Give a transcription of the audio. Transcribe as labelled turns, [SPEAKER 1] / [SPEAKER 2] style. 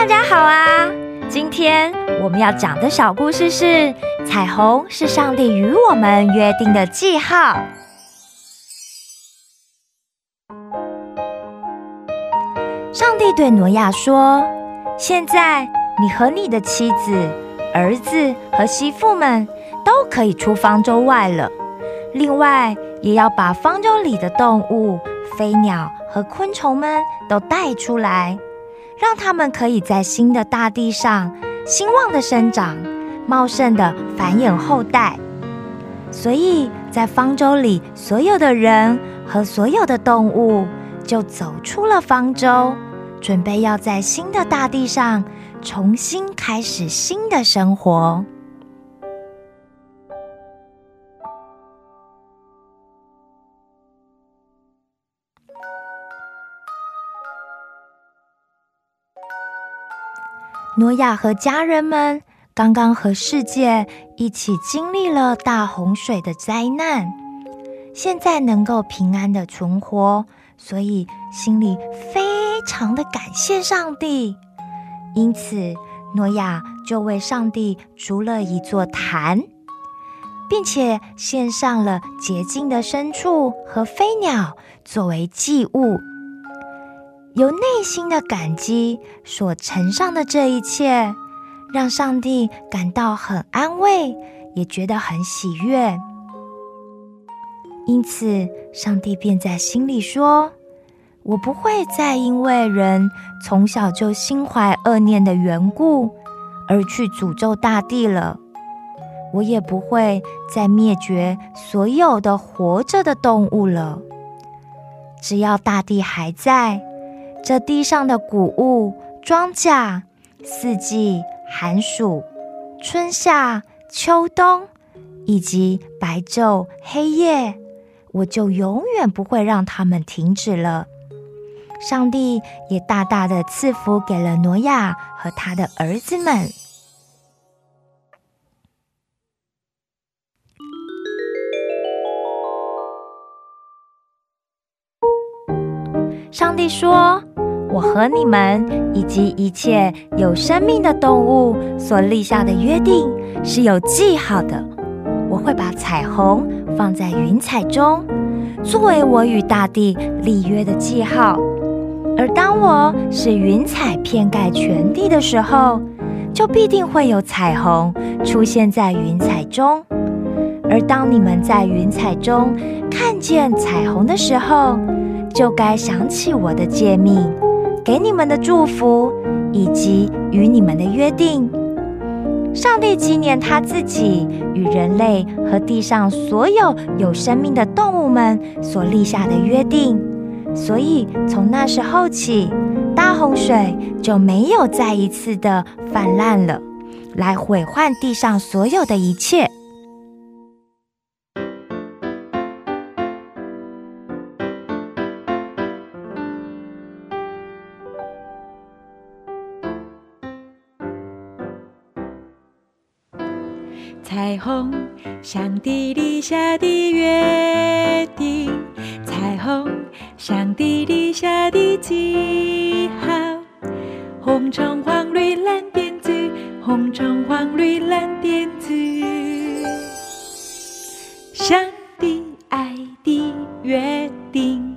[SPEAKER 1] 大家好啊！今天我们要讲的小故事是：彩虹是上帝与我们约定的记号。上帝对挪亚说：“现在你和你的妻子、儿子和媳妇们都可以出方舟外了。另外，也要把方舟里的动物、飞鸟和昆虫们都带出来。”让他们可以在新的大地上兴旺的生长，茂盛的繁衍后代。所以在方舟里，所有的人和所有的动物就走出了方舟，准备要在新的大地上重新开始新的生活。诺亚和家人们刚刚和世界一起经历了大洪水的灾难，现在能够平安的存活，所以心里非常的感谢上帝。因此，诺亚就为上帝筑了一座坛，并且献上了洁净的牲畜和飞鸟作为祭物。由内心的感激所呈上的这一切，让上帝感到很安慰，也觉得很喜悦。因此，上帝便在心里说：“我不会再因为人从小就心怀恶念的缘故，而去诅咒大地了。我也不会再灭绝所有的活着的动物了。只要大地还在。”这地上的谷物、庄稼、四季、寒暑、春夏、秋冬，以及白昼、黑夜，我就永远不会让他们停止了。上帝也大大的赐福给了挪亚和他的儿子们。上帝说。我和你们以及一切有生命的动物所立下的约定是有记号的。我会把彩虹放在云彩中，作为我与大地立约的记号。而当我使云彩片盖全地的时候，就必定会有彩虹出现在云彩中。而当你们在云彩中看见彩虹的时候，就该想起我的诫命。给你们的祝福，以及与你们的约定。上帝纪念他自己与人类和地上所有有生命的动物们所立下的约定，所以从那时候起，大洪水就没有再一次的泛滥了，来毁坏地上所有的一切。
[SPEAKER 2] 彩虹，上帝立下的约定。彩虹，上帝立下的记号。红橙黄绿蓝靛紫，红橙黄绿蓝靛紫，上帝爱的约定。